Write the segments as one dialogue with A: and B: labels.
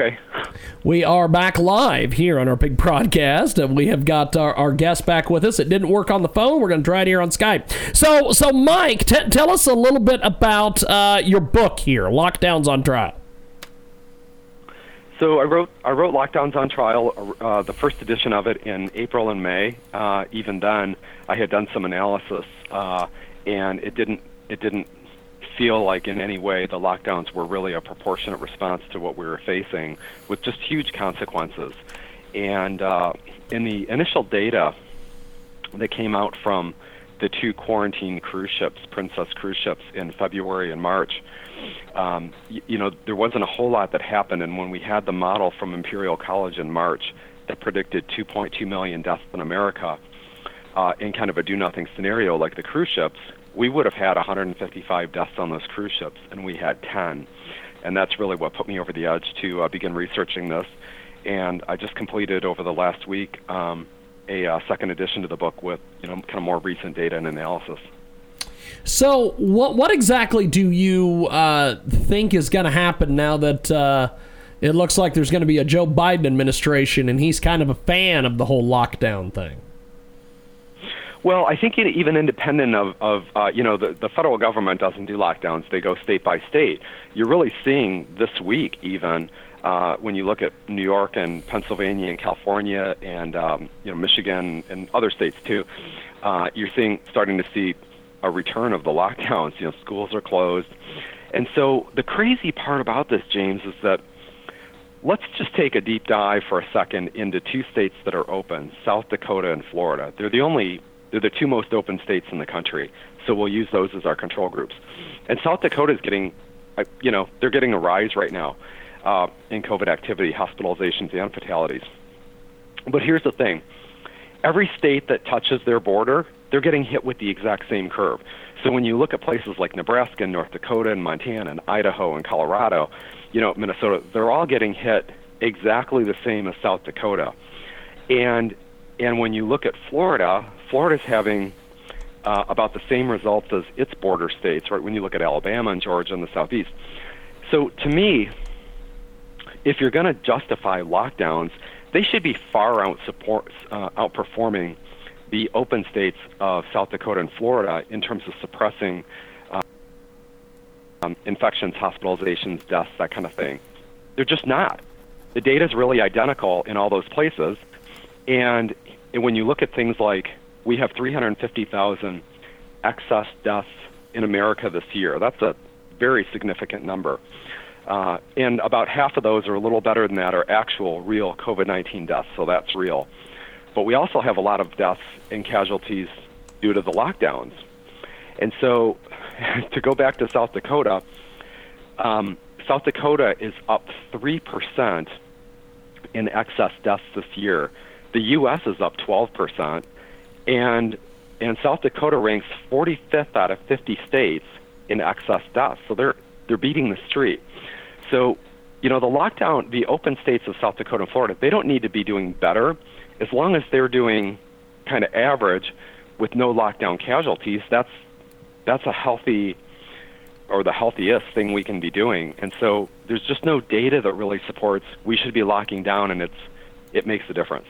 A: Okay.
B: We are back live here on our big broadcast. and we have got our, our guest back with us. It didn't work on the phone. We're going to try it here on Skype. So, so Mike, t- tell us a little bit about uh, your book here, Lockdowns on Trial.
A: So I wrote I wrote Lockdowns on Trial, uh, the first edition of it in April and May. Uh, even then, I had done some analysis, uh, and it didn't it didn't feel like in any way the lockdowns were really a proportionate response to what we were facing, with just huge consequences. And uh, in the initial data that came out from the two quarantine cruise ships, Princess cruise ships, in February and March um, you, you know, there wasn't a whole lot that happened. And when we had the model from Imperial College in March that predicted 2.2 million deaths in America uh, in kind of a do nothing scenario like the cruise ships, we would have had 155 deaths on those cruise ships, and we had 10. And that's really what put me over the edge to uh, begin researching this. And I just completed over the last week um, a uh, second edition to the book with you know kind of more recent data and analysis.
B: So, what what exactly do you uh, think is going to happen now that uh, it looks like there's going to be a Joe Biden administration, and he's kind of a fan of the whole lockdown thing?
A: Well, I think even independent of, of uh, you know, the, the federal government doesn't do lockdowns; they go state by state. You're really seeing this week, even uh, when you look at New York and Pennsylvania and California and um, you know Michigan and other states too. Uh, you're seeing starting to see a return of the lockdowns. You know, schools are closed. And so the crazy part about this, James, is that let's just take a deep dive for a second into two states that are open, South Dakota and Florida. They're the only they're the two most open states in the country. So we'll use those as our control groups. And South Dakota is getting uh, you know, they're getting a rise right now uh, in COVID activity, hospitalizations and fatalities. But here's the thing. Every state that touches their border they're getting hit with the exact same curve. So when you look at places like Nebraska and North Dakota and Montana and Idaho and Colorado, you know, Minnesota, they're all getting hit exactly the same as South Dakota. And and when you look at Florida, Florida's having uh, about the same results as its border states, right? When you look at Alabama and Georgia and the southeast. So to me, if you're going to justify lockdowns, they should be far out support, uh, outperforming the open states of South Dakota and Florida in terms of suppressing uh, um, infections, hospitalizations, deaths, that kind of thing. They're just not. The data is really identical in all those places. And when you look at things like we have 350,000 excess deaths in America this year, that's a very significant number. Uh, and about half of those, or a little better than that, are actual real COVID 19 deaths, so that's real. But we also have a lot of deaths and casualties due to the lockdowns. And so, to go back to South Dakota, um, South Dakota is up 3% in excess deaths this year. The U.S. is up 12%. And, and South Dakota ranks 45th out of 50 states in excess deaths. So they're, they're beating the street. So, you know, the lockdown, the open states of South Dakota and Florida, they don't need to be doing better as long as they're doing kind of average with no lockdown casualties, that's that's a healthy or the healthiest thing we can be doing. And so there's just no data that really supports we should be locking down and it's it makes a difference.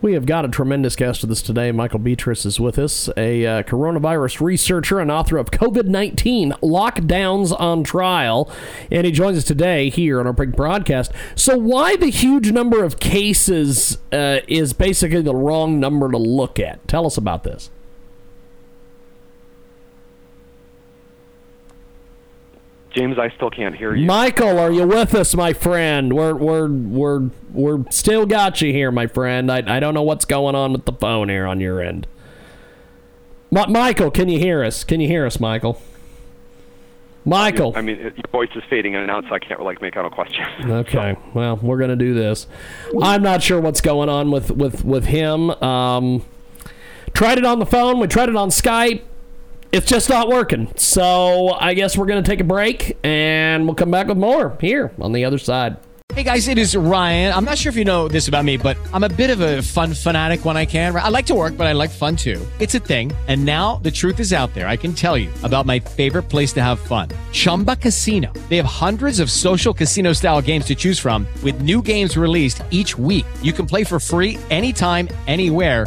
B: We have got a tremendous guest with us today. Michael Betrus is with us, a uh, coronavirus researcher and author of COVID 19 Lockdowns on Trial. And he joins us today here on our big broadcast. So, why the huge number of cases uh, is basically the wrong number to look at? Tell us about this.
A: James, I still can't hear you.
B: Michael, are you with us, my friend? We're we're we're we're still got you here, my friend. I I don't know what's going on with the phone here on your end. Michael, can you hear us? Can you hear us, Michael? Michael.
A: I mean, your voice is fading in and out, so I can't really make out a question.
B: Okay. Well, we're gonna do this. I'm not sure what's going on with with with him. Um, tried it on the phone. We tried it on Skype. It's just not working. So I guess we're gonna take a break, and we'll come back with more here on the other side.
C: Hey guys, it is Ryan. I'm not sure if you know this about me, but I'm a bit of a fun fanatic when I can. I like to work, but I like fun too. It's a thing. And now the truth is out there. I can tell you about my favorite place to have fun Chumba Casino. They have hundreds of social casino style games to choose from, with new games released each week. You can play for free anytime, anywhere